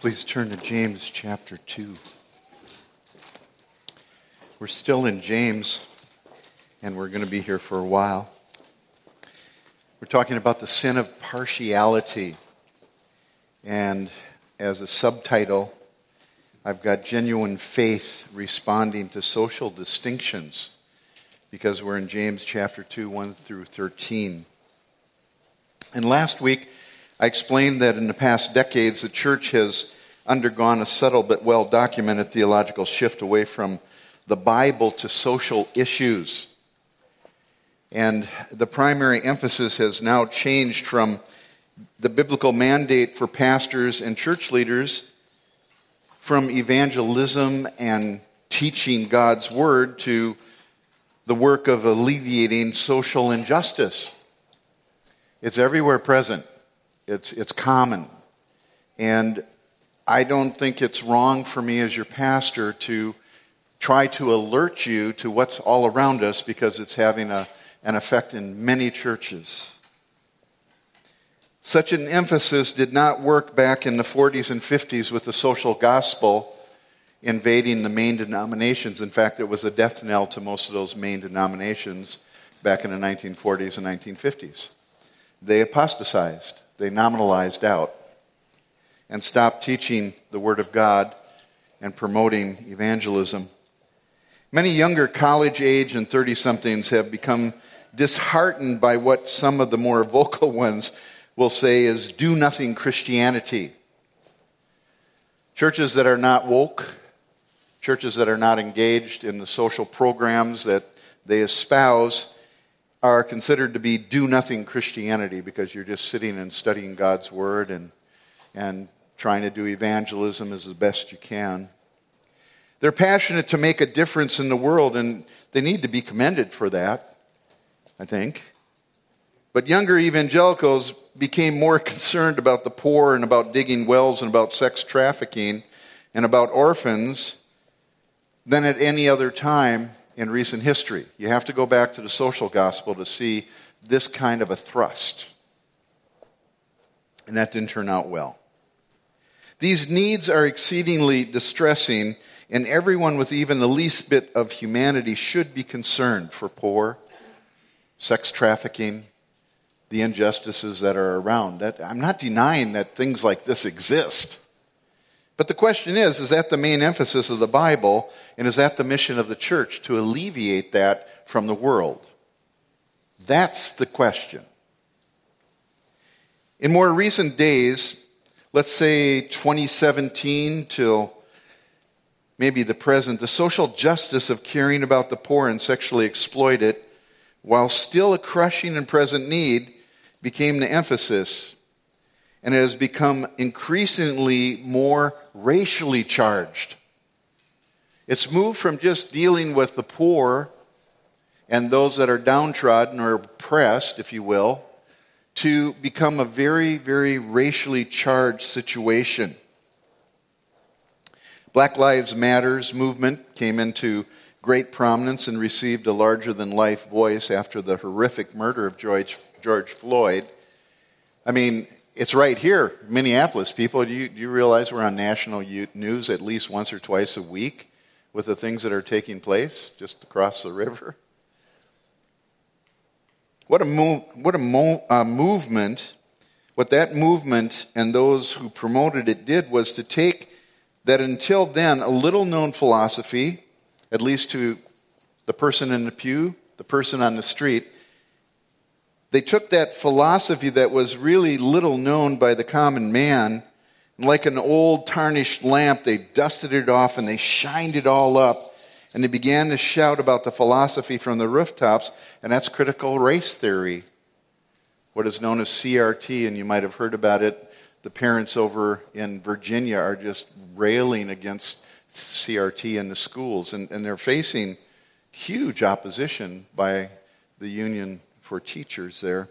Please turn to James chapter 2. We're still in James, and we're going to be here for a while. We're talking about the sin of partiality. And as a subtitle, I've got genuine faith responding to social distinctions because we're in James chapter 2, 1 through 13. And last week, I explained that in the past decades, the church has undergone a subtle but well documented theological shift away from the Bible to social issues. And the primary emphasis has now changed from the biblical mandate for pastors and church leaders from evangelism and teaching God's word to the work of alleviating social injustice. It's everywhere present. It's, it's common. And I don't think it's wrong for me as your pastor to try to alert you to what's all around us because it's having a, an effect in many churches. Such an emphasis did not work back in the 40s and 50s with the social gospel invading the main denominations. In fact, it was a death knell to most of those main denominations back in the 1940s and 1950s. They apostatized they nominalized out and stopped teaching the Word of God and promoting evangelism. Many younger college age and 30 somethings have become disheartened by what some of the more vocal ones will say is do nothing Christianity. Churches that are not woke, churches that are not engaged in the social programs that they espouse, are considered to be do nothing Christianity because you're just sitting and studying God's Word and, and trying to do evangelism as the best you can. They're passionate to make a difference in the world, and they need to be commended for that, I think. But younger evangelicals became more concerned about the poor and about digging wells and about sex trafficking and about orphans than at any other time in recent history. You have to go back to the social gospel to see this kind of a thrust. And that didn't turn out well. These needs are exceedingly distressing, and everyone with even the least bit of humanity should be concerned for poor, sex trafficking, the injustices that are around. I'm not denying that things like this exist. But the question is is that the main emphasis of the Bible, and is that the mission of the church to alleviate that from the world? That's the question. In more recent days, let's say 2017 till maybe the present, the social justice of caring about the poor and sexually exploited, while still a crushing and present need, became the emphasis and it has become increasingly more racially charged. It's moved from just dealing with the poor and those that are downtrodden or oppressed, if you will, to become a very, very racially charged situation. Black Lives Matters movement came into great prominence and received a larger than life voice after the horrific murder of George, George Floyd. I mean, it's right here, Minneapolis. People, do you, do you realize we're on national news at least once or twice a week with the things that are taking place just across the river? What a, what a mo- uh, movement, what that movement and those who promoted it did was to take that until then a little known philosophy, at least to the person in the pew, the person on the street, they took that philosophy that was really little known by the common man, and like an old tarnished lamp, they dusted it off and they shined it all up. And they began to shout about the philosophy from the rooftops, and that's critical race theory, what is known as CRT, and you might have heard about it. The parents over in Virginia are just railing against CRT in the schools, and, and they're facing huge opposition by the union for teachers there.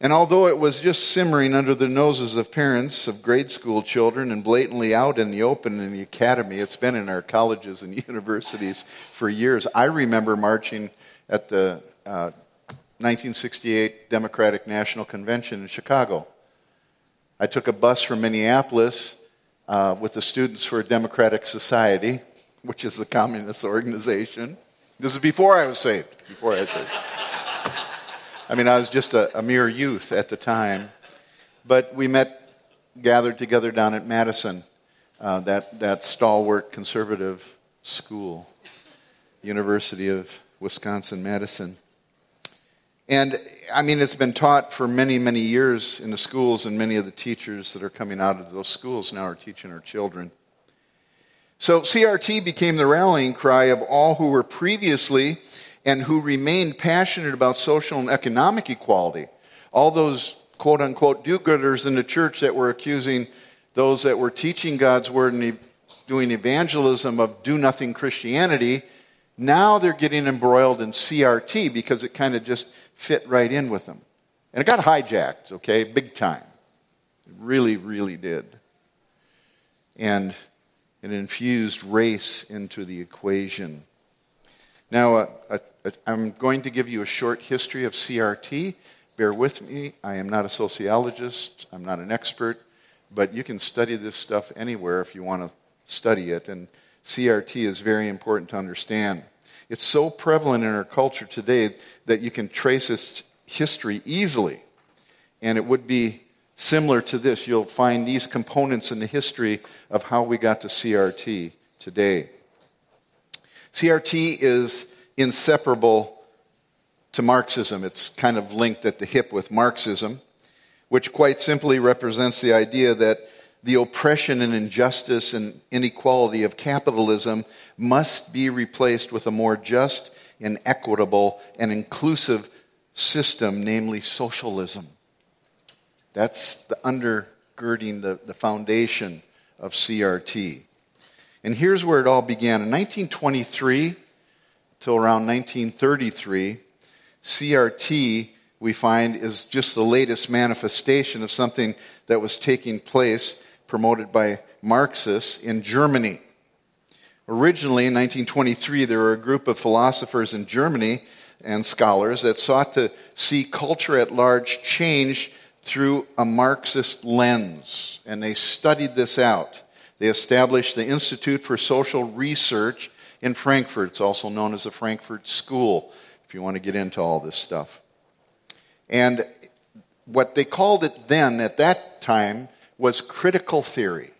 And although it was just simmering under the noses of parents of grade school children and blatantly out in the open in the academy, it's been in our colleges and universities for years. I remember marching at the uh, 1968 Democratic National Convention in Chicago. I took a bus from Minneapolis uh, with the Students for a Democratic Society, which is a communist organization. This is before I was saved. Before I saved. I mean, I was just a, a mere youth at the time. But we met, gathered together down at Madison, uh, that, that stalwart conservative school, University of Wisconsin Madison. And I mean, it's been taught for many, many years in the schools, and many of the teachers that are coming out of those schools now are teaching our children. So CRT became the rallying cry of all who were previously and who remained passionate about social and economic equality. All those quote unquote do gooders in the church that were accusing those that were teaching God's word and doing evangelism of do nothing Christianity, now they're getting embroiled in CRT because it kind of just fit right in with them. And it got hijacked, okay, big time. It really, really did. And it infused race into the equation. Now, uh, uh, I'm going to give you a short history of CRT. Bear with me. I am not a sociologist, I'm not an expert, but you can study this stuff anywhere if you want to study it. And CRT is very important to understand. It's so prevalent in our culture today that you can trace its history easily. And it would be similar to this. You'll find these components in the history of how we got to CRT today. CRT is inseparable to Marxism. It's kind of linked at the hip with Marxism, which quite simply represents the idea that the oppression and injustice and inequality of capitalism must be replaced with a more just and equitable and inclusive system, namely socialism. That's the undergirding, the, the foundation of CRT. And here's where it all began. In 1923 till around 1933, CRT, we find, is just the latest manifestation of something that was taking place promoted by Marxists in Germany. Originally, in 1923, there were a group of philosophers in Germany and scholars that sought to see culture at large change through a Marxist lens. And they studied this out. They established the Institute for Social Research in Frankfurt. It's also known as the Frankfurt School, if you want to get into all this stuff. And what they called it then, at that time, was critical theory.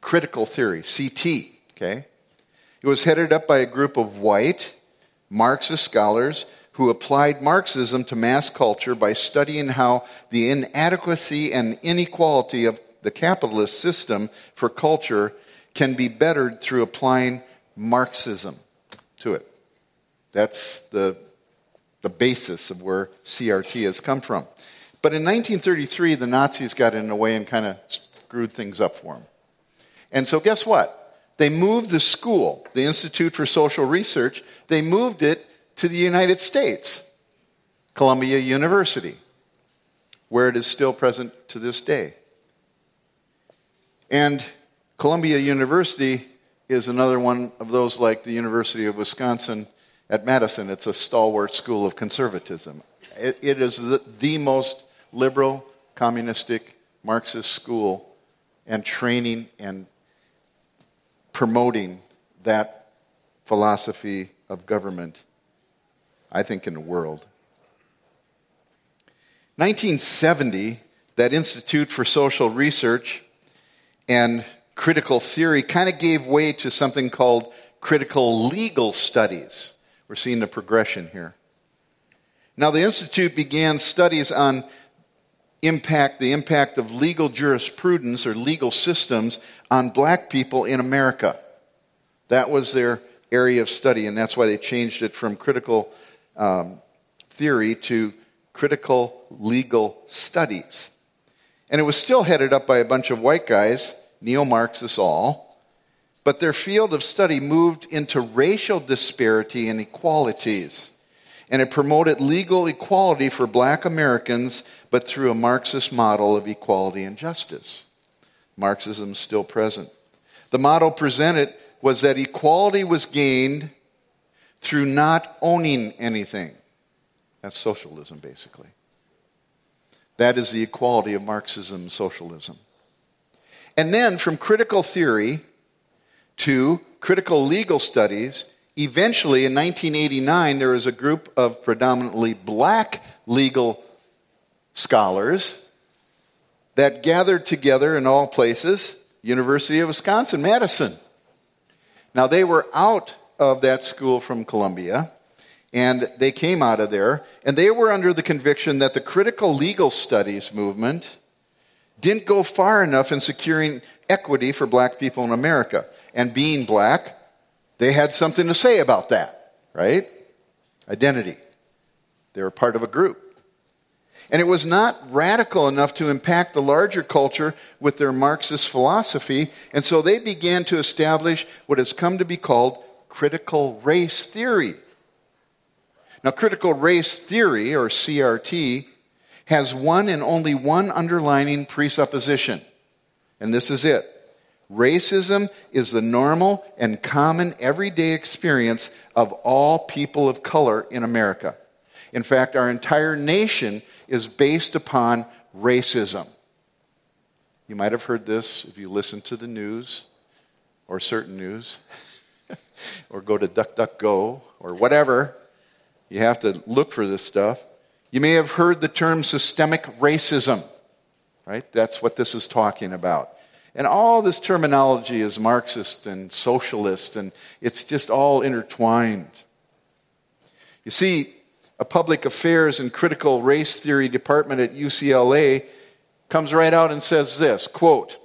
Critical theory, CT, okay? It was headed up by a group of white Marxist scholars who applied Marxism to mass culture by studying how the inadequacy and inequality of the capitalist system for culture can be bettered through applying Marxism to it. That's the, the basis of where CRT has come from. But in 1933, the Nazis got in the way and kind of screwed things up for them. And so, guess what? They moved the school, the Institute for Social Research, they moved it to the United States, Columbia University, where it is still present to this day. And Columbia University is another one of those like the University of Wisconsin at Madison. It's a stalwart school of conservatism. it, it is the, the most liberal, communistic, Marxist school and training and promoting that philosophy of government, I think, in the world. 1970, that Institute for Social Research and Critical Theory kind of gave way to something called critical legal studies. We're seeing the progression here. Now, the Institute began studies on impact, the impact of legal jurisprudence or legal systems on black people in America. That was their area of study, and that's why they changed it from critical um, theory to critical legal studies. And it was still headed up by a bunch of white guys, neo Marxists all, but their field of study moved into racial disparity and equalities. And it promoted legal equality for black Americans but through a Marxist model of equality and justice. Marxism is still present. The model presented was that equality was gained through not owning anything. That's socialism, basically. That is the equality of Marxism socialism. And then from critical theory to critical legal studies, eventually in 1989, there was a group of predominantly black legal scholars that gathered together in all places, University of Wisconsin, Madison. Now, they were out of that school from Columbia, and they came out of there, and they were under the conviction that the critical legal studies movement didn't go far enough in securing equity for black people in America. And being black, they had something to say about that, right? Identity. They were part of a group. And it was not radical enough to impact the larger culture with their Marxist philosophy, and so they began to establish what has come to be called critical race theory. Now, critical race theory, or CRT, has one and only one underlining presupposition, and this is it. Racism is the normal and common everyday experience of all people of color in America. In fact, our entire nation is based upon racism. You might have heard this if you listen to the news or certain news or go to DuckDuckGo or whatever. You have to look for this stuff. You may have heard the term systemic racism, right? That's what this is talking about. And all this terminology is Marxist and socialist, and it's just all intertwined. You see, a public affairs and critical race theory department at UCLA comes right out and says this quote,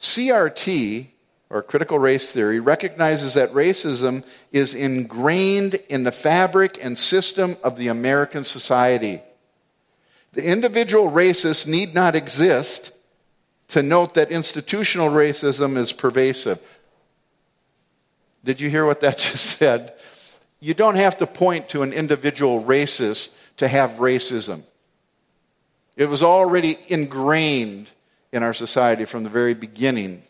CRT, or critical race theory, recognizes that racism is ingrained in the fabric and system of the American society. The individual racist need not exist to note that institutional racism is pervasive. Did you hear what that just said? You don't have to point to an individual racist to have racism. It was already ingrained in our society from the very beginning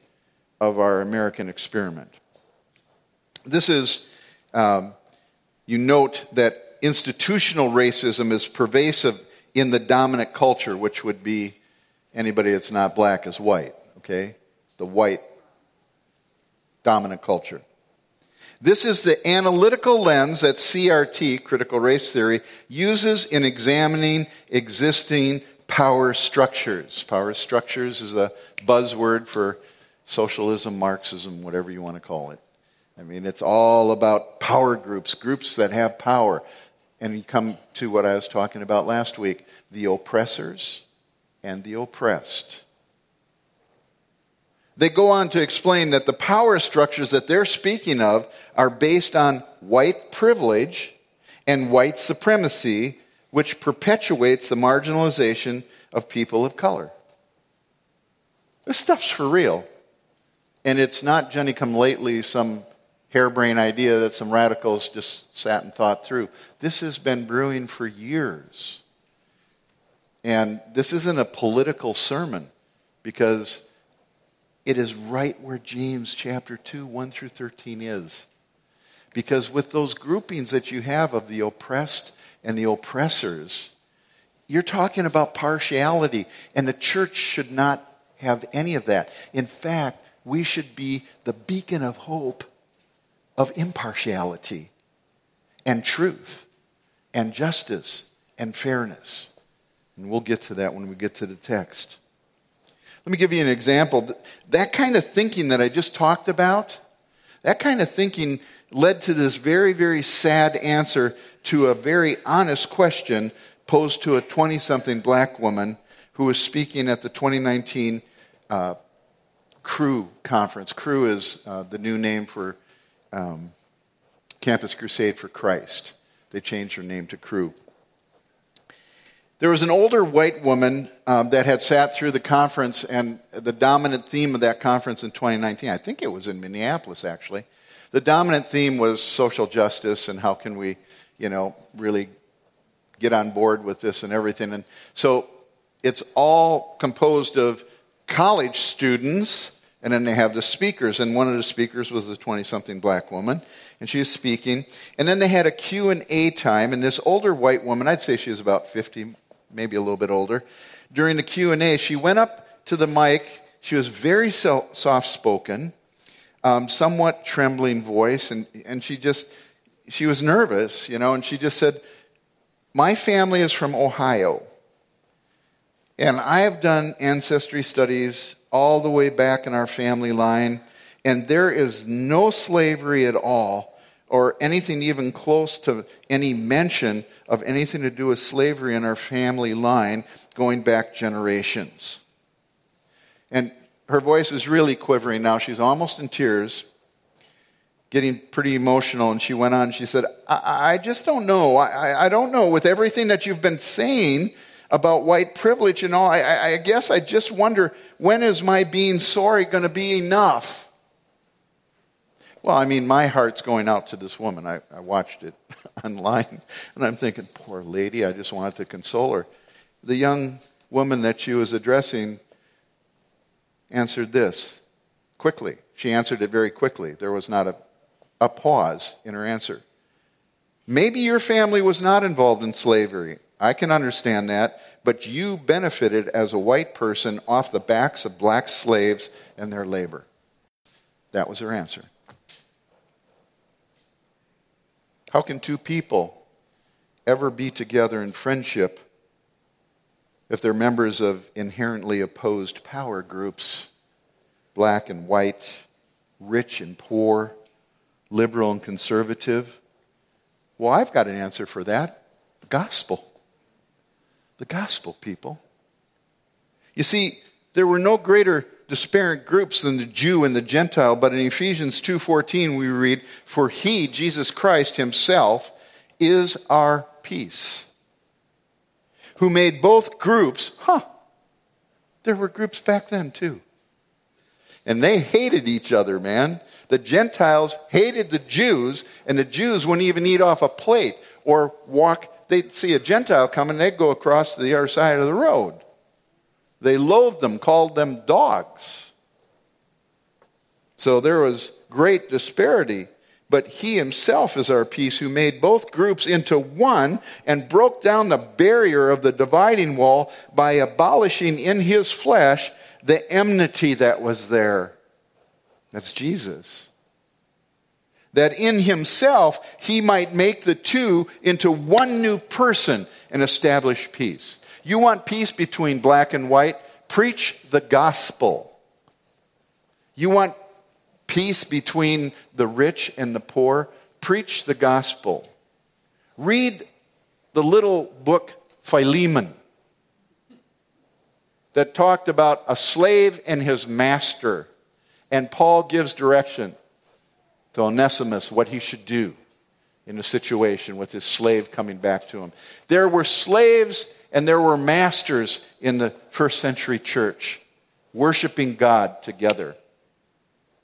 of our American experiment. This is, um, you note that institutional racism is pervasive in the dominant culture, which would be anybody that's not black is white, okay? The white dominant culture. This is the analytical lens that CRT, critical race theory, uses in examining existing power structures. Power structures is a buzzword for socialism, Marxism, whatever you want to call it. I mean, it's all about power groups, groups that have power. And you come to what I was talking about last week the oppressors and the oppressed. They go on to explain that the power structures that they're speaking of are based on white privilege and white supremacy, which perpetuates the marginalization of people of color. This stuff's for real. And it's not Jenny come lately, some harebrained idea that some radicals just sat and thought through. This has been brewing for years. And this isn't a political sermon because it is right where James chapter 2, 1 through 13 is. Because with those groupings that you have of the oppressed and the oppressors, you're talking about partiality, and the church should not have any of that. In fact, we should be the beacon of hope of impartiality and truth and justice and fairness. And we'll get to that when we get to the text. Let me give you an example. That kind of thinking that I just talked about, that kind of thinking led to this very, very sad answer to a very honest question posed to a 20 something black woman who was speaking at the 2019 uh, Cru conference. Cru is uh, the new name for um, Campus Crusade for Christ. They changed their name to Cru. There was an older white woman um, that had sat through the conference, and the dominant theme of that conference in 2019, I think it was in Minneapolis actually, the dominant theme was social justice and how can we, you know, really get on board with this and everything. And so it's all composed of college students, and then they have the speakers. And one of the speakers was a 20 something black woman, and she was speaking. And then they had a Q&A time, and this older white woman, I'd say she was about 50, maybe a little bit older, during the Q&A, she went up to the mic. She was very soft-spoken, um, somewhat trembling voice, and, and she just, she was nervous, you know, and she just said, my family is from Ohio. And I have done ancestry studies all the way back in our family line, and there is no slavery at all or anything even close to any mention of anything to do with slavery in our family line going back generations. And her voice is really quivering now. She's almost in tears, getting pretty emotional. And she went on, she said, I, I just don't know. I, I don't know. With everything that you've been saying about white privilege and all, I, I guess I just wonder when is my being sorry going to be enough? Well, I mean, my heart's going out to this woman. I, I watched it online, and I'm thinking, poor lady, I just wanted to console her. The young woman that she was addressing answered this quickly. She answered it very quickly. There was not a, a pause in her answer. Maybe your family was not involved in slavery. I can understand that, but you benefited as a white person off the backs of black slaves and their labor. That was her answer. How can two people ever be together in friendship if they're members of inherently opposed power groups, black and white, rich and poor, liberal and conservative? Well, I've got an answer for that the gospel. The gospel, people. You see, there were no greater disparate groups than the Jew and the Gentile, but in Ephesians 2:14 we read, "For he, Jesus Christ himself, is our peace." Who made both groups, huh? There were groups back then too. And they hated each other, man. The Gentiles hated the Jews, and the Jews wouldn't even eat off a plate or walk. They'd see a Gentile coming, they'd go across to the other side of the road. They loathed them, called them dogs. So there was great disparity. But he himself is our peace, who made both groups into one and broke down the barrier of the dividing wall by abolishing in his flesh the enmity that was there. That's Jesus. That in himself he might make the two into one new person and establish peace. You want peace between black and white? Preach the gospel. You want peace between the rich and the poor? Preach the gospel. Read the little book Philemon that talked about a slave and his master. And Paul gives direction to Onesimus what he should do in a situation with his slave coming back to him. There were slaves and there were masters in the first century church worshiping God together.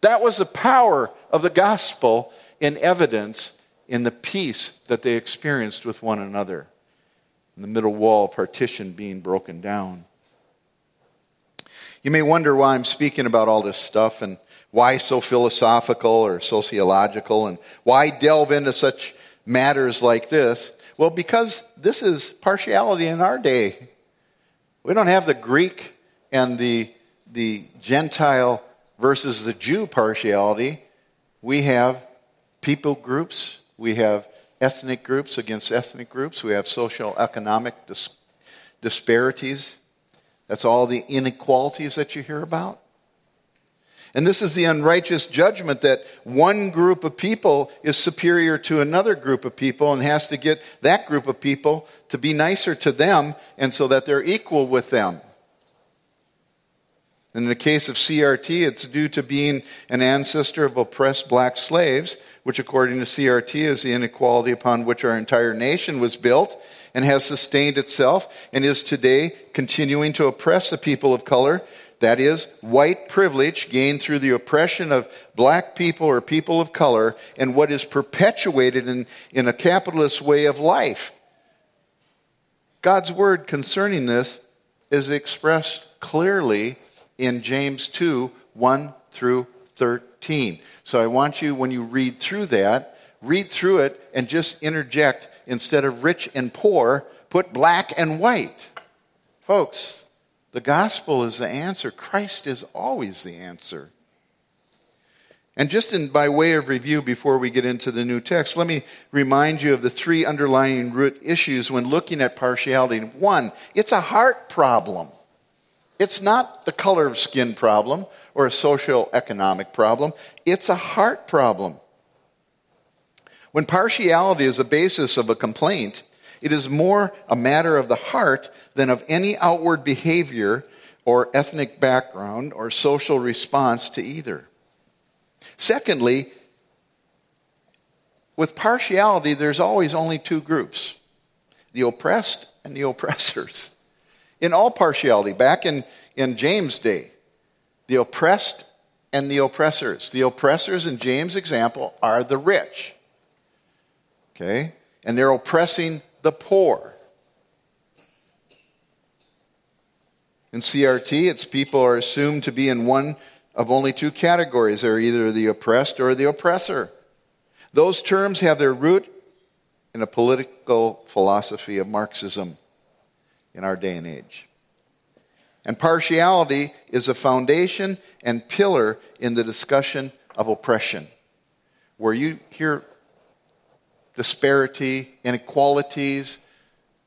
That was the power of the gospel in evidence in the peace that they experienced with one another. In the middle wall partition being broken down. You may wonder why I'm speaking about all this stuff and why so philosophical or sociological and why delve into such matters like this. Well, because this is partiality in our day. We don't have the Greek and the, the Gentile versus the Jew partiality. We have people groups, we have ethnic groups against ethnic groups, we have social economic dis- disparities. That's all the inequalities that you hear about. And this is the unrighteous judgment that one group of people is superior to another group of people and has to get that group of people to be nicer to them and so that they're equal with them. And In the case of CRT, it's due to being an ancestor of oppressed black slaves, which according to CRT is the inequality upon which our entire nation was built and has sustained itself and is today continuing to oppress the people of color that is, white privilege gained through the oppression of black people or people of color, and what is perpetuated in, in a capitalist way of life. God's word concerning this is expressed clearly in James 2 1 through 13. So I want you, when you read through that, read through it and just interject instead of rich and poor, put black and white. Folks, The gospel is the answer. Christ is always the answer. And just in, by way of review before we get into the new text, let me remind you of the three underlying root issues when looking at partiality. One, it's a heart problem. It's not the color of skin problem or a social economic problem. It's a heart problem. When partiality is the basis of a complaint, it is more a matter of the heart than of any outward behavior or ethnic background or social response to either. Secondly, with partiality, there's always only two groups the oppressed and the oppressors. In all partiality, back in, in James' day, the oppressed and the oppressors. The oppressors in James' example are the rich. Okay? And they're oppressing the poor. In CRT, its people are assumed to be in one of only two categories. They're either the oppressed or the oppressor. Those terms have their root in a political philosophy of Marxism in our day and age. And partiality is a foundation and pillar in the discussion of oppression. Where you hear disparity, inequalities,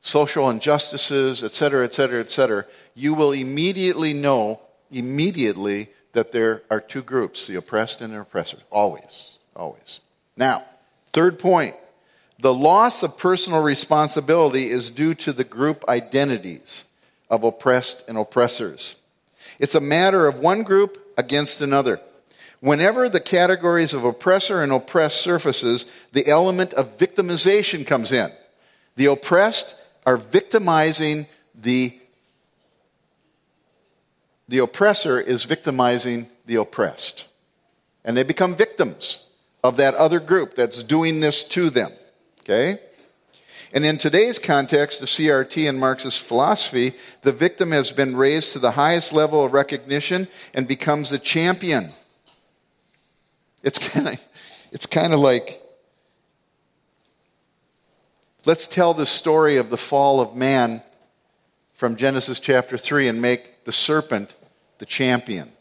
social injustices, etc., etc., etc., you will immediately know, immediately, that there are two groups the oppressed and the oppressor. Always. Always. Now, third point the loss of personal responsibility is due to the group identities of oppressed and oppressors. It's a matter of one group against another. Whenever the categories of oppressor and oppressed surfaces, the element of victimization comes in. The oppressed are victimizing the the oppressor is victimizing the oppressed. And they become victims of that other group that's doing this to them. Okay? And in today's context of CRT and Marxist philosophy, the victim has been raised to the highest level of recognition and becomes a champion. It's kind of it's kind of like let's tell the story of the fall of man from Genesis chapter 3 and make the serpent the champion.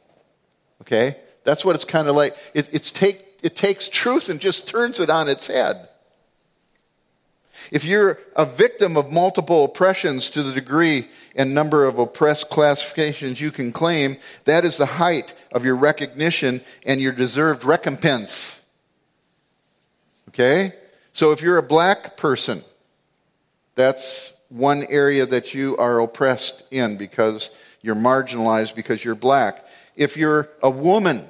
Okay? That's what it's kind of like. It, it's take, it takes truth and just turns it on its head. If you're a victim of multiple oppressions to the degree and number of oppressed classifications you can claim, that is the height of your recognition and your deserved recompense. Okay? So if you're a black person, that's one area that you are oppressed in because you're marginalized because you're black. If you're a woman,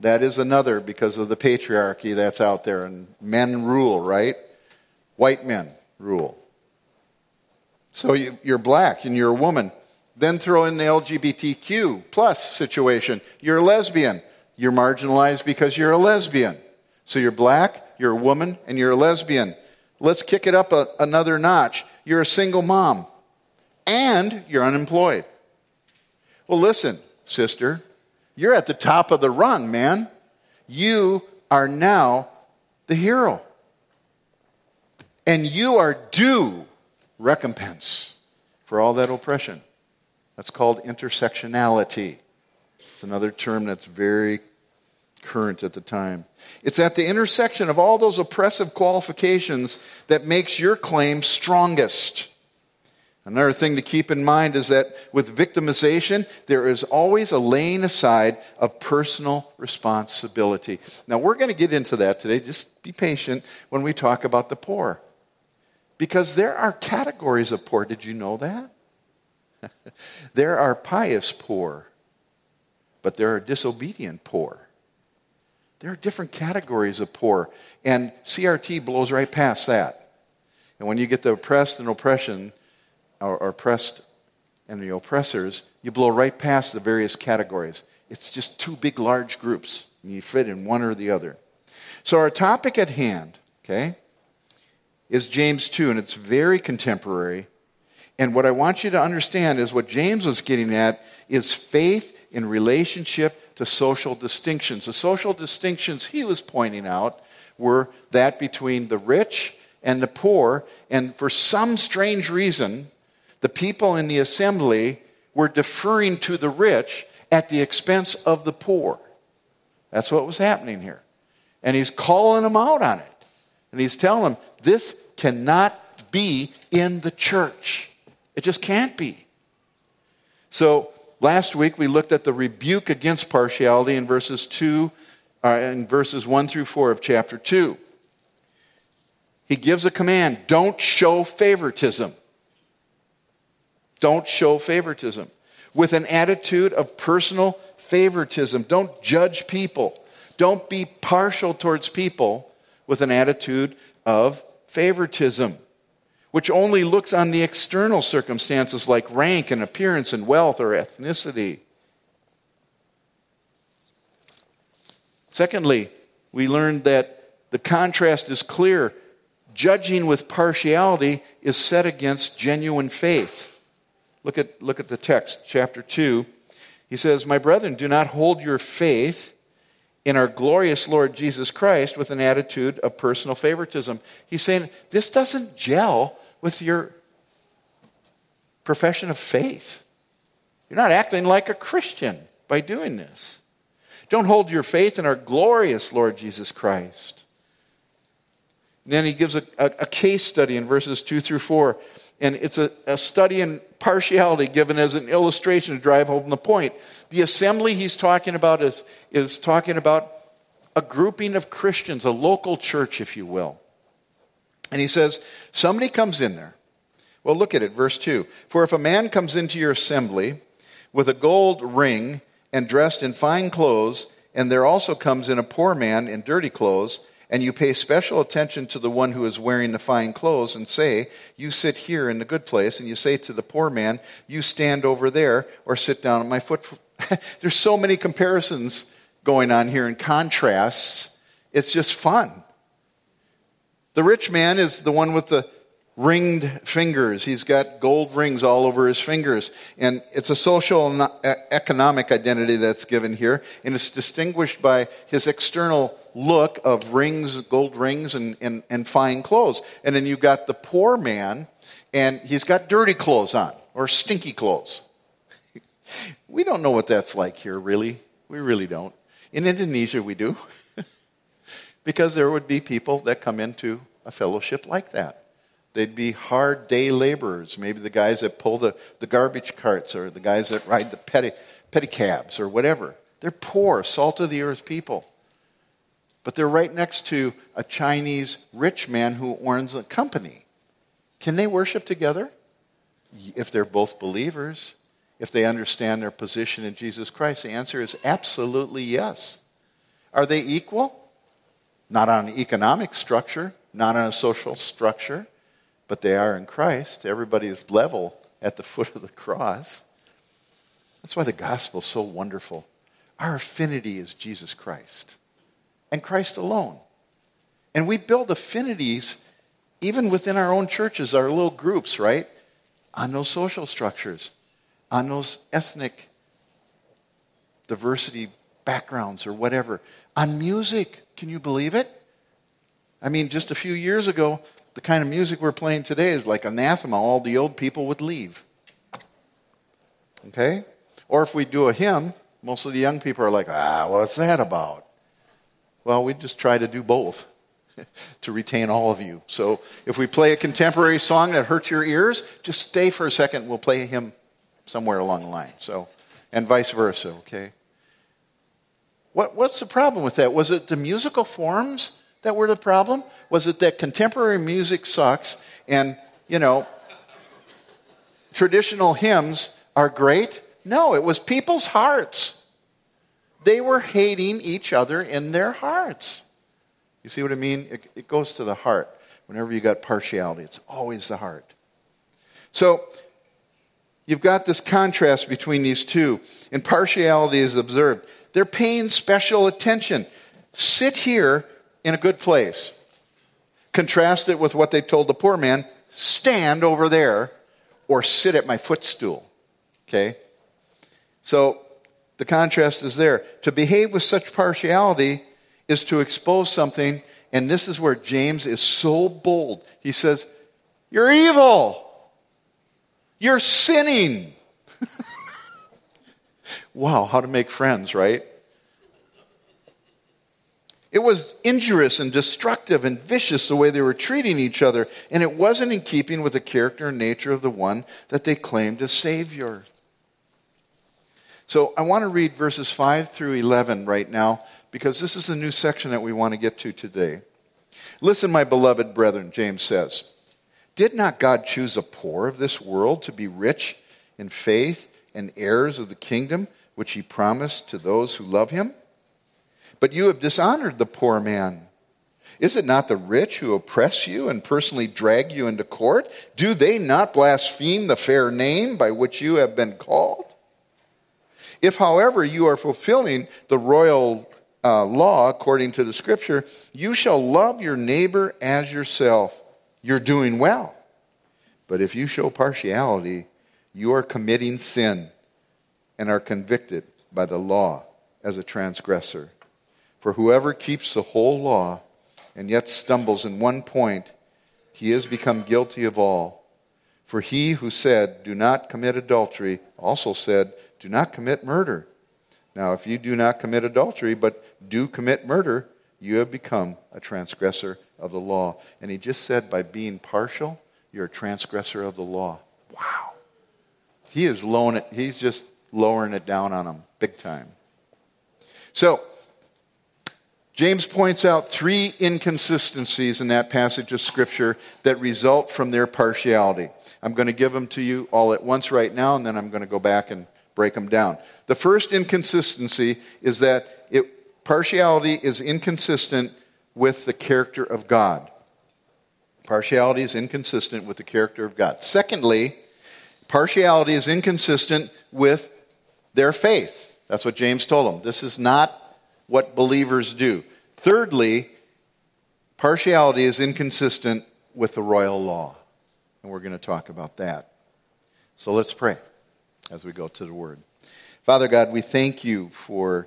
that is another because of the patriarchy that's out there and men rule, right? White men rule. So you, are black and you're a woman. Then throw in the LGBTQ plus situation. You're a lesbian. You're marginalized because you're a lesbian. So you're black, you're a woman, and you're a lesbian. Let's kick it up a, another notch. You're a single mom and you're unemployed. Well, listen, sister, you're at the top of the rung, man. You are now the hero. And you are due recompense for all that oppression. That's called intersectionality. It's another term that's very current at the time. It's at the intersection of all those oppressive qualifications that makes your claim strongest. Another thing to keep in mind is that with victimization, there is always a laying aside of personal responsibility. Now, we're going to get into that today. Just be patient when we talk about the poor. Because there are categories of poor. Did you know that? there are pious poor, but there are disobedient poor. There are different categories of poor, and CRT blows right past that. And when you get the oppressed and oppression, or, oppressed and the oppressors, you blow right past the various categories. It's just two big, large groups. And you fit in one or the other. So, our topic at hand, okay, is James 2, and it's very contemporary. And what I want you to understand is what James was getting at is faith in relationship to social distinctions. The social distinctions he was pointing out were that between the rich and the poor, and for some strange reason, the people in the assembly were deferring to the rich at the expense of the poor. That's what was happening here. And he's calling them out on it. And he's telling them, this cannot be in the church. It just can't be. So last week we looked at the rebuke against partiality in verses 2 uh, in verses 1 through 4 of chapter 2. He gives a command, don't show favoritism. Don't show favoritism with an attitude of personal favoritism. Don't judge people. Don't be partial towards people with an attitude of favoritism, which only looks on the external circumstances like rank and appearance and wealth or ethnicity. Secondly, we learned that the contrast is clear. Judging with partiality is set against genuine faith. Look at, look at the text, chapter 2. He says, My brethren, do not hold your faith in our glorious Lord Jesus Christ with an attitude of personal favoritism. He's saying, This doesn't gel with your profession of faith. You're not acting like a Christian by doing this. Don't hold your faith in our glorious Lord Jesus Christ. And then he gives a, a, a case study in verses 2 through 4. And it's a, a study in partiality given as an illustration to drive home the point. The assembly he's talking about is, is talking about a grouping of Christians, a local church, if you will. And he says, somebody comes in there. Well, look at it, verse 2. For if a man comes into your assembly with a gold ring and dressed in fine clothes, and there also comes in a poor man in dirty clothes, and you pay special attention to the one who is wearing the fine clothes and say, You sit here in the good place, and you say to the poor man, You stand over there or sit down at my foot. There's so many comparisons going on here and contrasts. It's just fun. The rich man is the one with the ringed fingers. He's got gold rings all over his fingers. And it's a social and economic identity that's given here. And it's distinguished by his external look of rings, gold rings, and, and, and fine clothes. And then you've got the poor man, and he's got dirty clothes on, or stinky clothes. we don't know what that's like here, really. We really don't. In Indonesia, we do. because there would be people that come into a fellowship like that. They'd be hard day laborers, maybe the guys that pull the, the garbage carts or the guys that ride the petty, pedicabs or whatever. They're poor, salt of the earth people. But they're right next to a Chinese rich man who owns a company. Can they worship together? If they're both believers, if they understand their position in Jesus Christ, the answer is absolutely yes. Are they equal? Not on an economic structure, not on a social structure, but they are in Christ. Everybody is level at the foot of the cross. That's why the gospel is so wonderful. Our affinity is Jesus Christ and Christ alone. And we build affinities even within our own churches, our little groups, right? On those social structures, on those ethnic diversity backgrounds or whatever. On music, can you believe it? I mean, just a few years ago, the kind of music we're playing today is like anathema. All the old people would leave. Okay? Or if we do a hymn, most of the young people are like, ah, what's that about? Well, we just try to do both to retain all of you. So if we play a contemporary song that hurts your ears, just stay for a second. We'll play a hymn somewhere along the line. So, and vice versa, okay? What, what's the problem with that? Was it the musical forms that were the problem? Was it that contemporary music sucks and, you know, traditional hymns are great? No, it was people's hearts. They were hating each other in their hearts. You see what I mean? It, it goes to the heart. Whenever you got partiality, it's always the heart. So, you've got this contrast between these two, and partiality is observed. They're paying special attention. Sit here in a good place. Contrast it with what they told the poor man stand over there or sit at my footstool. Okay? So the contrast is there. To behave with such partiality is to expose something, and this is where James is so bold. He says, You're evil. You're sinning. wow, how to make friends, right? It was injurious and destructive and vicious the way they were treating each other, and it wasn't in keeping with the character and nature of the one that they claimed as Savior. So I want to read verses 5 through 11 right now because this is a new section that we want to get to today. Listen, my beloved brethren, James says. Did not God choose the poor of this world to be rich in faith and heirs of the kingdom which he promised to those who love him? But you have dishonored the poor man. Is it not the rich who oppress you and personally drag you into court? Do they not blaspheme the fair name by which you have been called? If, however, you are fulfilling the royal uh, law according to the scripture, you shall love your neighbor as yourself. You're doing well. But if you show partiality, you are committing sin and are convicted by the law as a transgressor. For whoever keeps the whole law and yet stumbles in one point, he has become guilty of all. For he who said, Do not commit adultery, also said, Do not commit murder. Now, if you do not commit adultery, but do commit murder, you have become a transgressor of the law. And he just said, by being partial, you're a transgressor of the law. Wow. He is lowering it, he's just lowering it down on them big time. So, James points out three inconsistencies in that passage of Scripture that result from their partiality. I'm going to give them to you all at once right now, and then I'm going to go back and break them down. The first inconsistency is that it, partiality is inconsistent with the character of God. Partiality is inconsistent with the character of God. Secondly, partiality is inconsistent with their faith. That's what James told them. This is not what believers do. Thirdly, partiality is inconsistent with the royal law. And we're going to talk about that. So let's pray as we go to the Word. Father God, we thank you for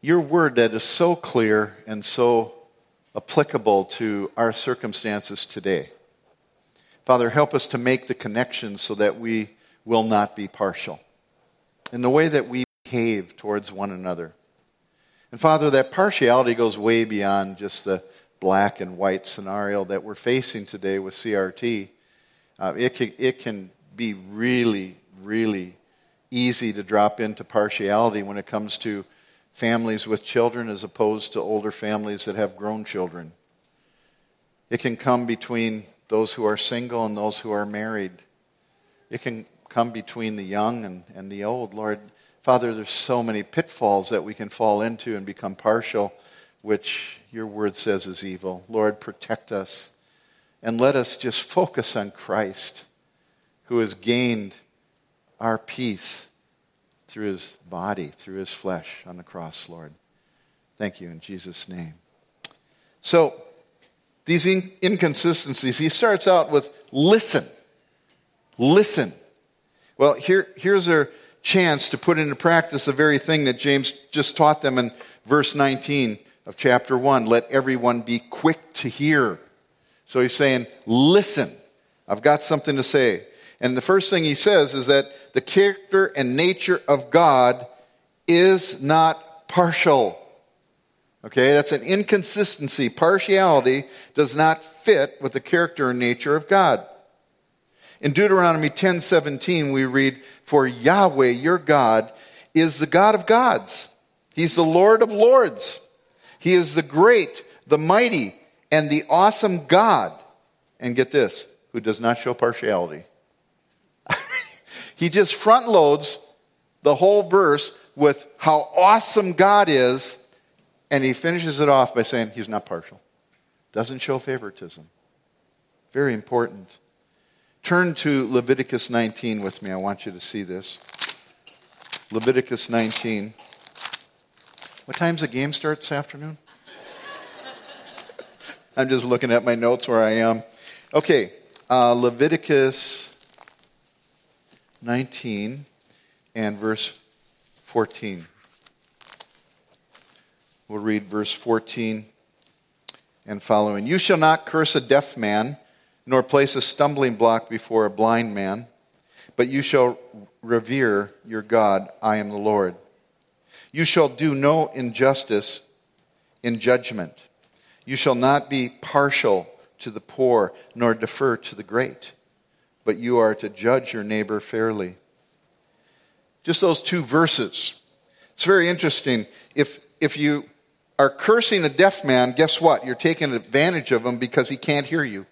your Word that is so clear and so applicable to our circumstances today. Father, help us to make the connections so that we will not be partial in the way that we behave towards one another. And Father, that partiality goes way beyond just the black and white scenario that we're facing today with CRT. Uh, it, can, it can be really, really easy to drop into partiality when it comes to families with children as opposed to older families that have grown children. It can come between those who are single and those who are married. It can come between the young and, and the old. Lord, Father, there's so many pitfalls that we can fall into and become partial, which your word says is evil. Lord, protect us and let us just focus on Christ, who has gained our peace through his body, through his flesh on the cross, Lord. Thank you in Jesus' name. So, these in- inconsistencies, he starts out with listen. Listen. Well, here, here's our chance to put into practice the very thing that James just taught them in verse 19 of chapter 1. Let everyone be quick to hear. So he's saying, listen. I've got something to say. And the first thing he says is that the character and nature of God is not partial. Okay, that's an inconsistency. Partiality does not fit with the character and nature of God. In Deuteronomy 10:17 we read, "For Yahweh your God is the God of gods. He's the Lord of lords. He is the great, the mighty, and the awesome God." And get this, who does not show partiality. He just front loads the whole verse with how awesome God is, and he finishes it off by saying he's not partial. Doesn't show favoritism. Very important. Turn to Leviticus 19 with me. I want you to see this. Leviticus 19. What time's the game start this afternoon? I'm just looking at my notes where I am. Okay, uh, Leviticus 19 and verse 14. We'll read verse 14 and following. You shall not curse a deaf man, nor place a stumbling block before a blind man, but you shall revere your God. I am the Lord. You shall do no injustice in judgment. You shall not be partial to the poor, nor defer to the great, but you are to judge your neighbor fairly. Just those two verses. It's very interesting. If, if you are cursing a deaf man, guess what? You're taking advantage of him because he can't hear you.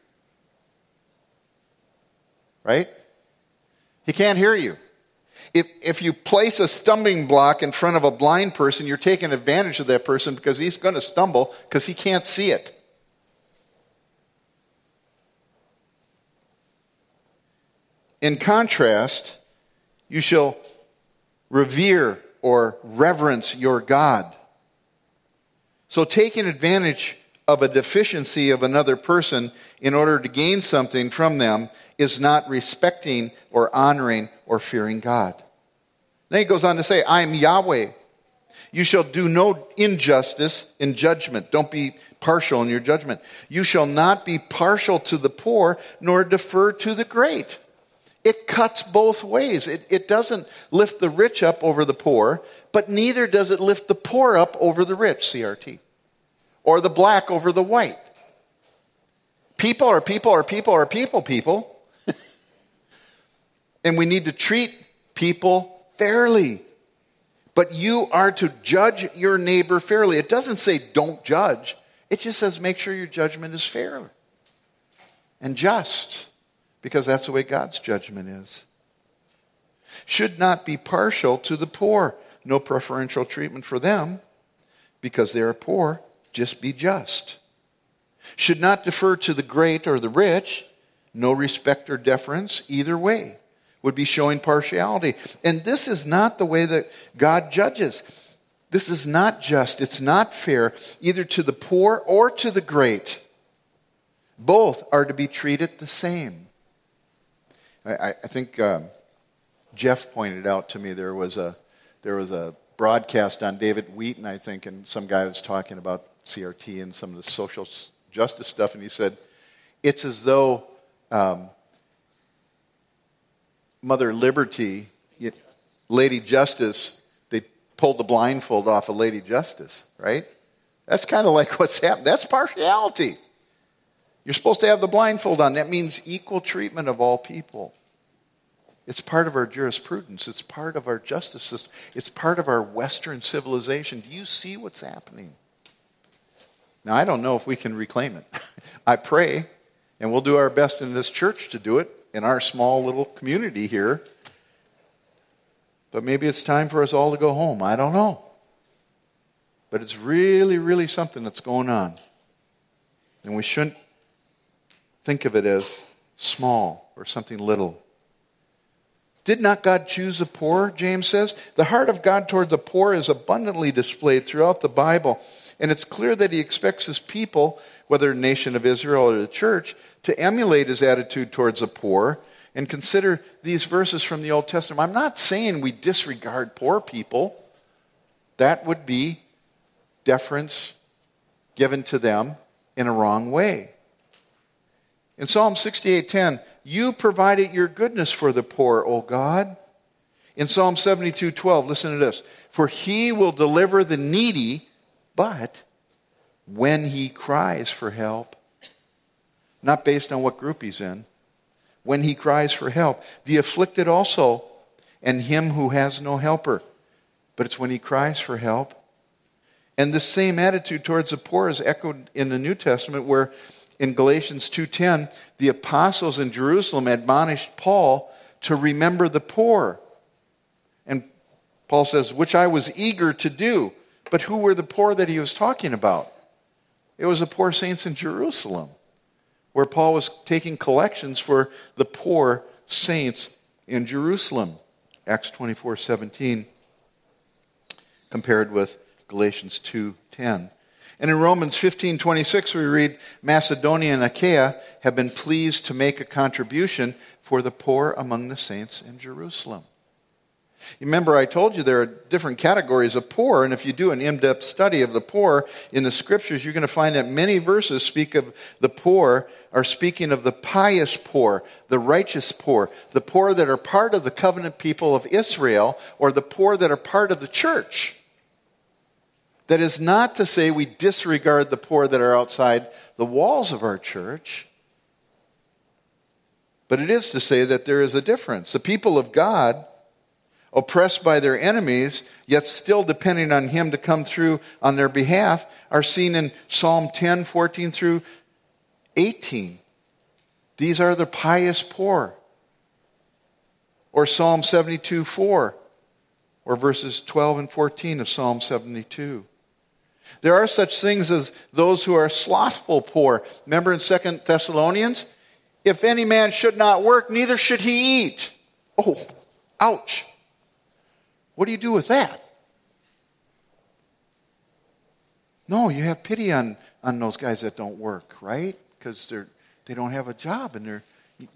Right? He can't hear you. If, if you place a stumbling block in front of a blind person, you're taking advantage of that person because he's going to stumble because he can't see it. In contrast, you shall revere or reverence your God. So, taking advantage of a deficiency of another person in order to gain something from them is not respecting or honoring or fearing God. Then he goes on to say, I am Yahweh. You shall do no injustice in judgment. Don't be partial in your judgment. You shall not be partial to the poor, nor defer to the great. It cuts both ways. It, it doesn't lift the rich up over the poor, but neither does it lift the poor up over the rich, CRT, or the black over the white. People are people are people are people, people. And we need to treat people fairly. But you are to judge your neighbor fairly. It doesn't say don't judge, it just says make sure your judgment is fair and just, because that's the way God's judgment is. Should not be partial to the poor, no preferential treatment for them because they are poor, just be just. Should not defer to the great or the rich, no respect or deference either way would be showing partiality. And this is not the way that God judges. This is not just, it's not fair, either to the poor or to the great. Both are to be treated the same. I, I think um, Jeff pointed out to me there was a there was a broadcast on David Wheaton, I think, and some guy was talking about CRT and some of the social justice stuff, and he said it's as though um, Mother Liberty, Lady Justice, they pulled the blindfold off of Lady Justice, right? That's kind of like what's happened. That's partiality. You're supposed to have the blindfold on. That means equal treatment of all people. It's part of our jurisprudence. It's part of our justice system. It's part of our Western civilization. Do you see what's happening? Now, I don't know if we can reclaim it. I pray, and we'll do our best in this church to do it in our small little community here. But maybe it's time for us all to go home. I don't know. But it's really, really something that's going on. And we shouldn't think of it as small or something little. Did not God choose the poor? James says. The heart of God toward the poor is abundantly displayed throughout the Bible. And it's clear that he expects his people, whether the nation of Israel or the church, to emulate his attitude towards the poor and consider these verses from the Old Testament. I'm not saying we disregard poor people. That would be deference given to them in a wrong way. In Psalm 68:10, you provided your goodness for the poor, O God. In Psalm 72:12, listen to this. For he will deliver the needy, but when he cries for help, not based on what group he's in. When he cries for help, the afflicted also, and him who has no helper. But it's when he cries for help. And the same attitude towards the poor is echoed in the New Testament, where in Galatians 2:10, the apostles in Jerusalem admonished Paul to remember the poor. And Paul says, which I was eager to do. But who were the poor that he was talking about? It was the poor saints in Jerusalem where Paul was taking collections for the poor saints in Jerusalem. Acts 24 17, compared with Galatians 2 10. And in Romans 15 26, we read Macedonia and Achaia have been pleased to make a contribution for the poor among the saints in Jerusalem. Remember, I told you there are different categories of poor, and if you do an in depth study of the poor in the scriptures, you're going to find that many verses speak of the poor are speaking of the pious poor, the righteous poor, the poor that are part of the covenant people of Israel, or the poor that are part of the church. That is not to say we disregard the poor that are outside the walls of our church, but it is to say that there is a difference. The people of God, oppressed by their enemies, yet still depending on Him to come through on their behalf, are seen in Psalm 10, 14 through 18. These are the pious poor. Or Psalm 72, 4, or verses 12 and 14 of Psalm 72. There are such things as those who are slothful poor. Remember in Second Thessalonians? If any man should not work, neither should he eat. Oh, ouch. What do you do with that? No, you have pity on, on those guys that don't work, right? Because they're they don't have a job and they're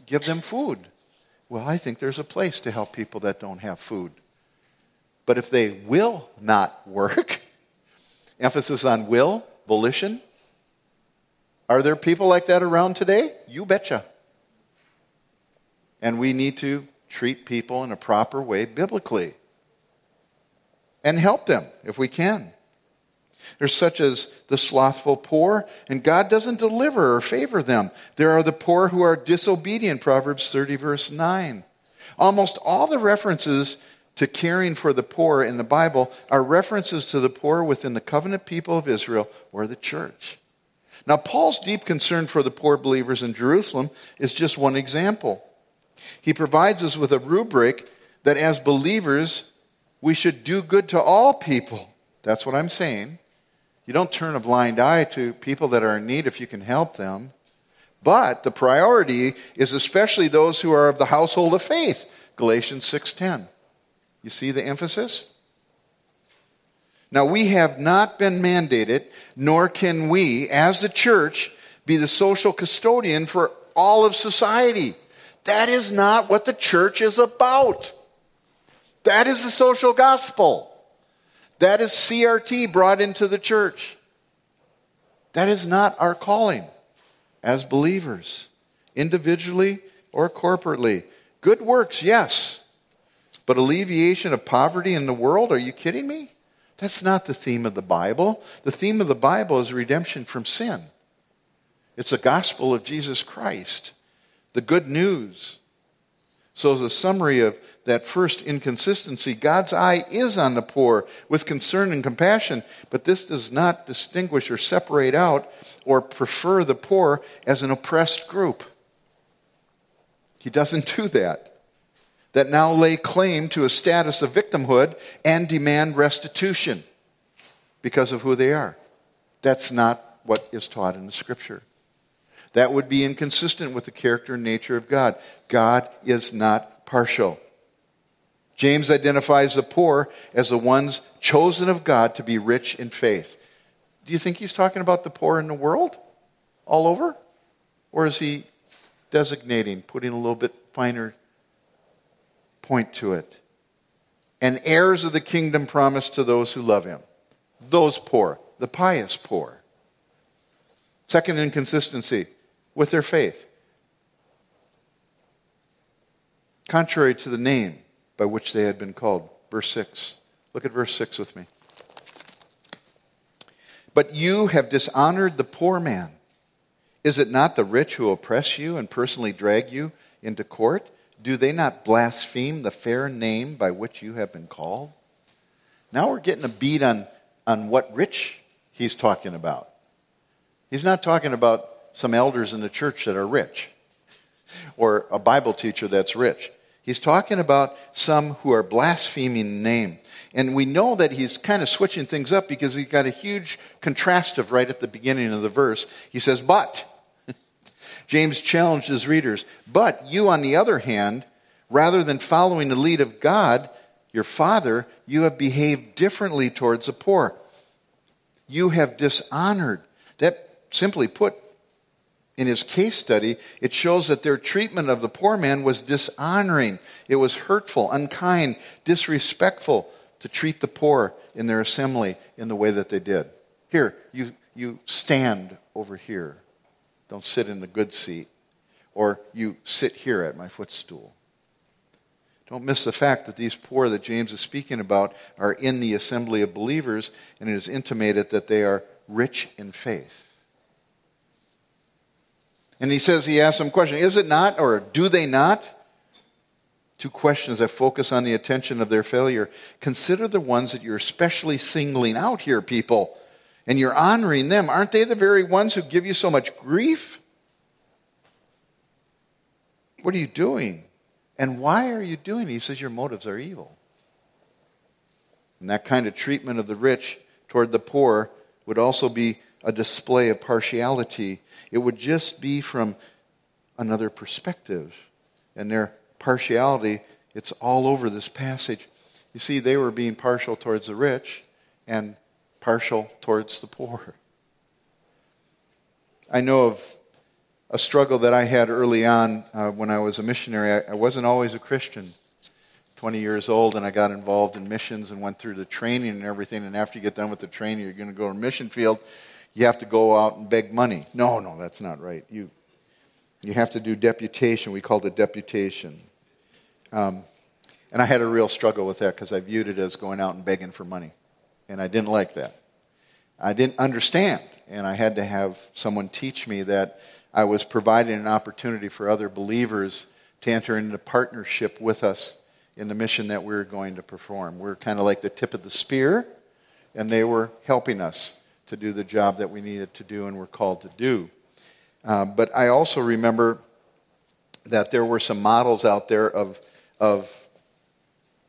give them food. Well, I think there's a place to help people that don't have food. But if they will not work, emphasis on will, volition, are there people like that around today? You betcha. And we need to treat people in a proper way biblically and help them if we can. There's such as the slothful poor, and God doesn't deliver or favor them. There are the poor who are disobedient, Proverbs 30, verse 9. Almost all the references to caring for the poor in the Bible are references to the poor within the covenant people of Israel or the church. Now, Paul's deep concern for the poor believers in Jerusalem is just one example. He provides us with a rubric that as believers, we should do good to all people. That's what I'm saying. You don't turn a blind eye to people that are in need if you can help them. But the priority is especially those who are of the household of faith. Galatians 6:10. You see the emphasis? Now we have not been mandated, nor can we as the church be the social custodian for all of society. That is not what the church is about. That is the social gospel. That is CRT brought into the church. That is not our calling as believers, individually or corporately. Good works, yes. But alleviation of poverty in the world, are you kidding me? That's not the theme of the Bible. The theme of the Bible is redemption from sin. It's the gospel of Jesus Christ, the good news. So, as a summary of that first inconsistency, God's eye is on the poor with concern and compassion, but this does not distinguish or separate out or prefer the poor as an oppressed group. He doesn't do that. That now lay claim to a status of victimhood and demand restitution because of who they are. That's not what is taught in the scripture. That would be inconsistent with the character and nature of God. God is not partial. James identifies the poor as the ones chosen of God to be rich in faith. Do you think he's talking about the poor in the world all over? Or is he designating, putting a little bit finer point to it? And heirs of the kingdom promised to those who love him. Those poor, the pious poor. Second inconsistency with their faith. Contrary to the name by which they had been called. Verse 6. Look at verse 6 with me. But you have dishonored the poor man. Is it not the rich who oppress you and personally drag you into court? Do they not blaspheme the fair name by which you have been called? Now we're getting a beat on, on what rich he's talking about. He's not talking about some elders in the church that are rich or a Bible teacher that's rich. He's talking about some who are blaspheming the name. And we know that he's kind of switching things up because he's got a huge contrastive right at the beginning of the verse. He says, But, James challenged his readers, but you, on the other hand, rather than following the lead of God, your Father, you have behaved differently towards the poor. You have dishonored. That, simply put, in his case study, it shows that their treatment of the poor man was dishonoring. It was hurtful, unkind, disrespectful to treat the poor in their assembly in the way that they did. Here, you, you stand over here. Don't sit in the good seat. Or you sit here at my footstool. Don't miss the fact that these poor that James is speaking about are in the assembly of believers, and it is intimated that they are rich in faith. And he says, he asks them a question Is it not, or do they not? Two questions that focus on the attention of their failure. Consider the ones that you're especially singling out here, people, and you're honoring them. Aren't they the very ones who give you so much grief? What are you doing? And why are you doing it? He says your motives are evil. And that kind of treatment of the rich toward the poor would also be a display of partiality. It would just be from another perspective. And their partiality, it's all over this passage. You see, they were being partial towards the rich and partial towards the poor. I know of a struggle that I had early on uh, when I was a missionary. I, I wasn't always a Christian. 20 years old, and I got involved in missions and went through the training and everything. And after you get done with the training, you're going to go to a mission field. You have to go out and beg money. No, no, that's not right. You, you have to do deputation. We called it deputation. Um, and I had a real struggle with that because I viewed it as going out and begging for money. And I didn't like that. I didn't understand. And I had to have someone teach me that I was providing an opportunity for other believers to enter into partnership with us in the mission that we were going to perform. We are kind of like the tip of the spear, and they were helping us to do the job that we needed to do and were called to do. Uh, but I also remember that there were some models out there of, of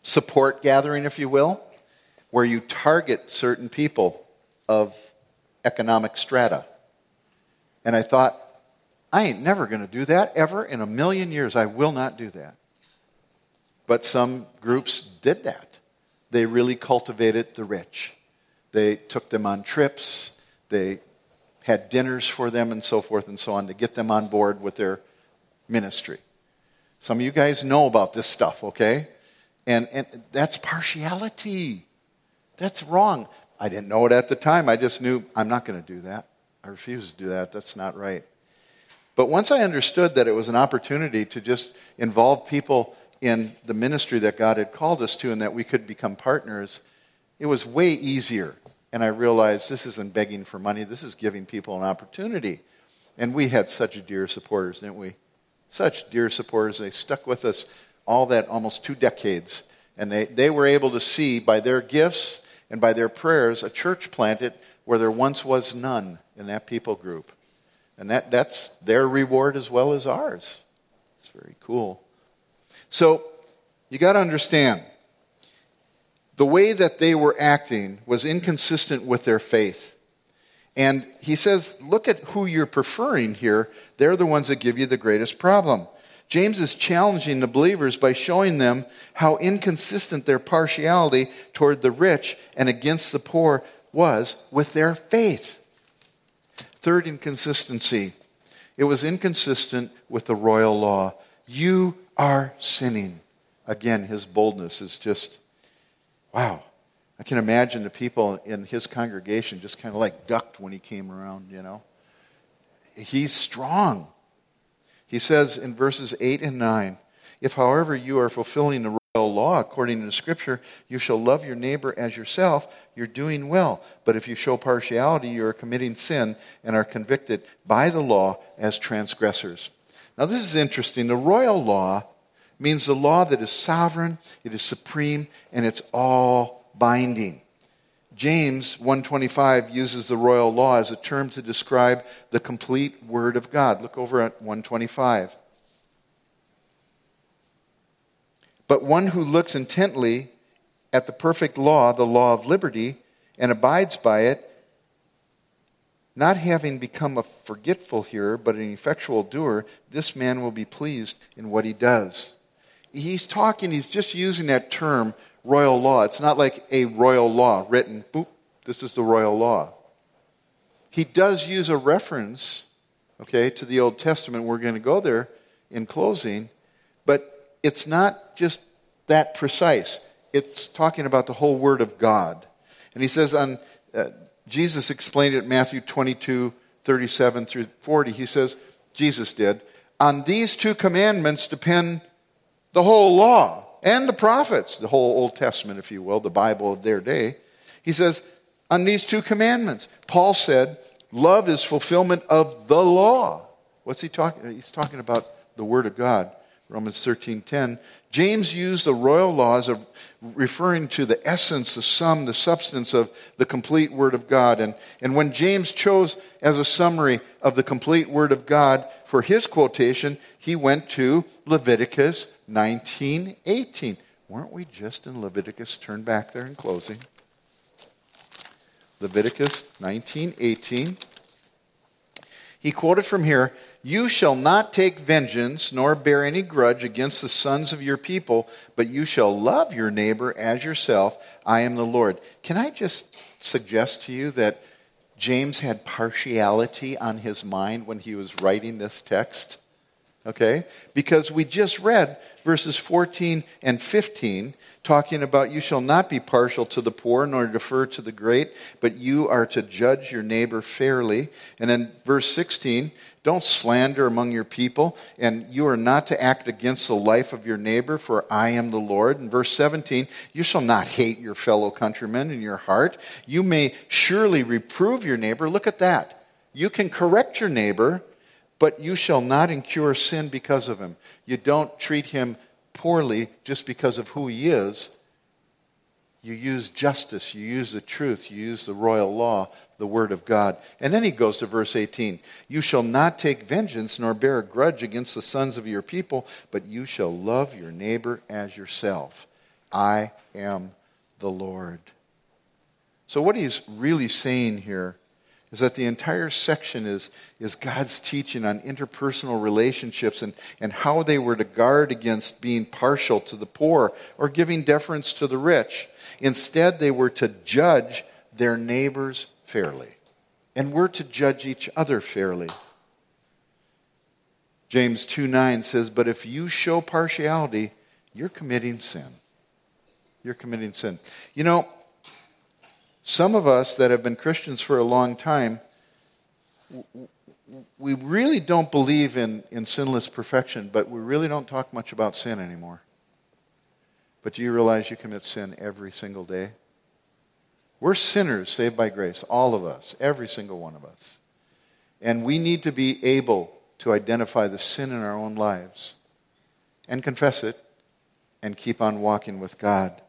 support gathering, if you will, where you target certain people of economic strata. And I thought, I ain't never going to do that ever in a million years. I will not do that. But some groups did that. They really cultivated the rich. They took them on trips, they had dinners for them, and so forth and so on to get them on board with their ministry. Some of you guys know about this stuff, okay? And, and that's partiality. That's wrong. I didn't know it at the time. I just knew I'm not going to do that. I refuse to do that. That's not right. But once I understood that it was an opportunity to just involve people in the ministry that God had called us to and that we could become partners, it was way easier. And I realized this isn't begging for money, this is giving people an opportunity. And we had such dear supporters, didn't we? Such dear supporters. They stuck with us all that almost two decades. And they, they were able to see by their gifts and by their prayers a church planted where there once was none in that people group. And that, that's their reward as well as ours. It's very cool. So, you got to understand the way that they were acting was inconsistent with their faith. And he says, look at who you're preferring here. They're the ones that give you the greatest problem. James is challenging the believers by showing them how inconsistent their partiality toward the rich and against the poor was with their faith. Third inconsistency it was inconsistent with the royal law. You are sinning. Again, his boldness is just, wow. I can imagine the people in his congregation just kind of like ducked when he came around, you know. He's strong. He says in verses 8 and 9 If, however, you are fulfilling the royal law according to the scripture you shall love your neighbor as yourself you're doing well but if you show partiality you are committing sin and are convicted by the law as transgressors now this is interesting the royal law means the law that is sovereign it is supreme and it's all binding James 125 uses the royal law as a term to describe the complete word of God. Look over at 125. But one who looks intently at the perfect law, the law of liberty, and abides by it, not having become a forgetful hearer, but an effectual doer, this man will be pleased in what he does. He's talking, he's just using that term, royal law. It's not like a royal law written, boop, this is the royal law. He does use a reference, okay, to the Old Testament. We're going to go there in closing, but it's not just that precise. It's talking about the whole Word of God. And he says on, uh, Jesus explained it in Matthew 22, 37 through 40, he says, Jesus did, on these two commandments depend the whole law and the prophets, the whole Old Testament, if you will, the Bible of their day. He says, on these two commandments. Paul said, love is fulfillment of the law. What's he talking? He's talking about the Word of God. Romans 13:10. James used the royal laws of referring to the essence, the sum, the substance of the complete Word of God. And, and when James chose as a summary of the complete Word of God for his quotation, he went to Leviticus 19:18. Weren't we just in Leviticus? Turn back there in closing. Leviticus 19:18. He quoted from here, "You shall not take vengeance nor bear any grudge against the sons of your people, but you shall love your neighbor as yourself. I am the Lord." Can I just suggest to you that James had partiality on his mind when he was writing this text? Okay? Because we just read verses 14 and 15 talking about you shall not be partial to the poor nor defer to the great, but you are to judge your neighbor fairly. And then verse 16, don't slander among your people, and you are not to act against the life of your neighbor, for I am the Lord. In verse 17, you shall not hate your fellow countrymen in your heart. You may surely reprove your neighbor. Look at that. You can correct your neighbor, but you shall not incur sin because of him. You don't treat him poorly just because of who he is. You use justice, you use the truth, you use the royal law, the word of God. And then he goes to verse 18 You shall not take vengeance nor bear a grudge against the sons of your people, but you shall love your neighbor as yourself. I am the Lord. So, what he's really saying here is that the entire section is, is God's teaching on interpersonal relationships and, and how they were to guard against being partial to the poor or giving deference to the rich. Instead, they were to judge their neighbors fairly. And we're to judge each other fairly. James 2 9 says, But if you show partiality, you're committing sin. You're committing sin. You know, some of us that have been Christians for a long time, we really don't believe in, in sinless perfection, but we really don't talk much about sin anymore. But do you realize you commit sin every single day? We're sinners saved by grace, all of us, every single one of us. And we need to be able to identify the sin in our own lives and confess it and keep on walking with God.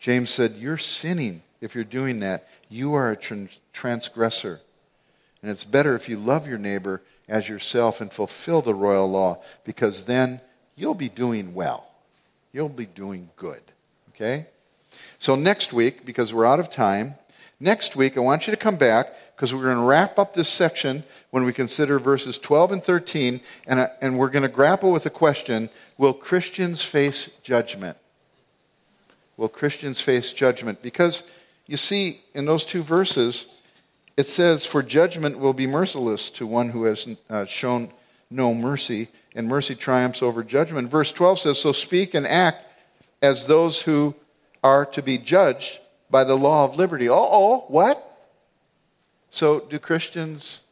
James said, You're sinning if you're doing that, you are a transgressor. And it's better if you love your neighbor as yourself and fulfill the royal law, because then you'll be doing well. You'll be doing good. Okay? So next week, because we're out of time, next week I want you to come back because we're going to wrap up this section when we consider verses 12 and 13, and, uh, and we're going to grapple with the question Will Christians face judgment? Will Christians face judgment? Because you see, in those two verses, it says, For judgment will be merciless to one who has uh, shown no mercy, and mercy triumphs over judgment. Verse 12 says, So speak and act as those who are to be judged by the law of liberty. Oh, what? So, do Christians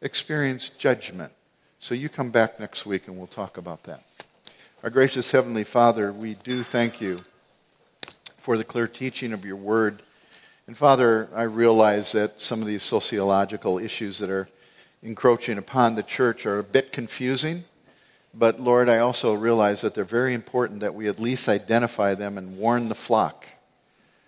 experience judgment? So, you come back next week and we'll talk about that. Our gracious Heavenly Father, we do thank you for the clear teaching of your word. And Father, I realize that some of these sociological issues that are encroaching upon the church are a bit confusing. But Lord, I also realize that they're very important that we at least identify them and warn the flock.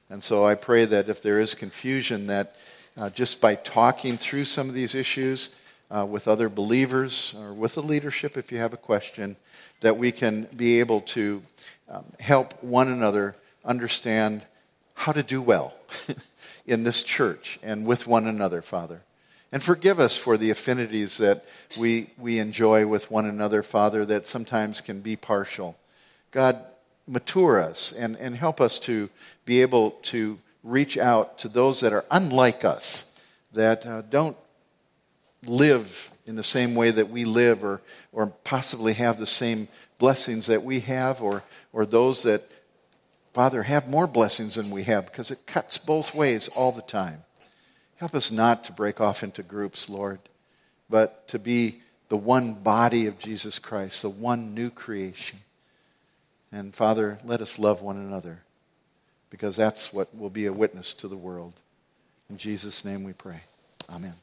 And so I pray that if there is confusion, that uh, just by talking through some of these issues uh, with other believers or with the leadership, if you have a question, that we can be able to um, help one another understand how to do well. in this church and with one another, Father. And forgive us for the affinities that we, we enjoy with one another, Father, that sometimes can be partial. God, mature us and, and help us to be able to reach out to those that are unlike us, that uh, don't live in the same way that we live or, or possibly have the same blessings that we have, or, or those that Father, have more blessings than we have because it cuts both ways all the time. Help us not to break off into groups, Lord. but to be the one body of Jesus Christ, the one new creation. And Father, let us love one another because that's what will be a witness to the world. In Jesus' name we pray. Amen.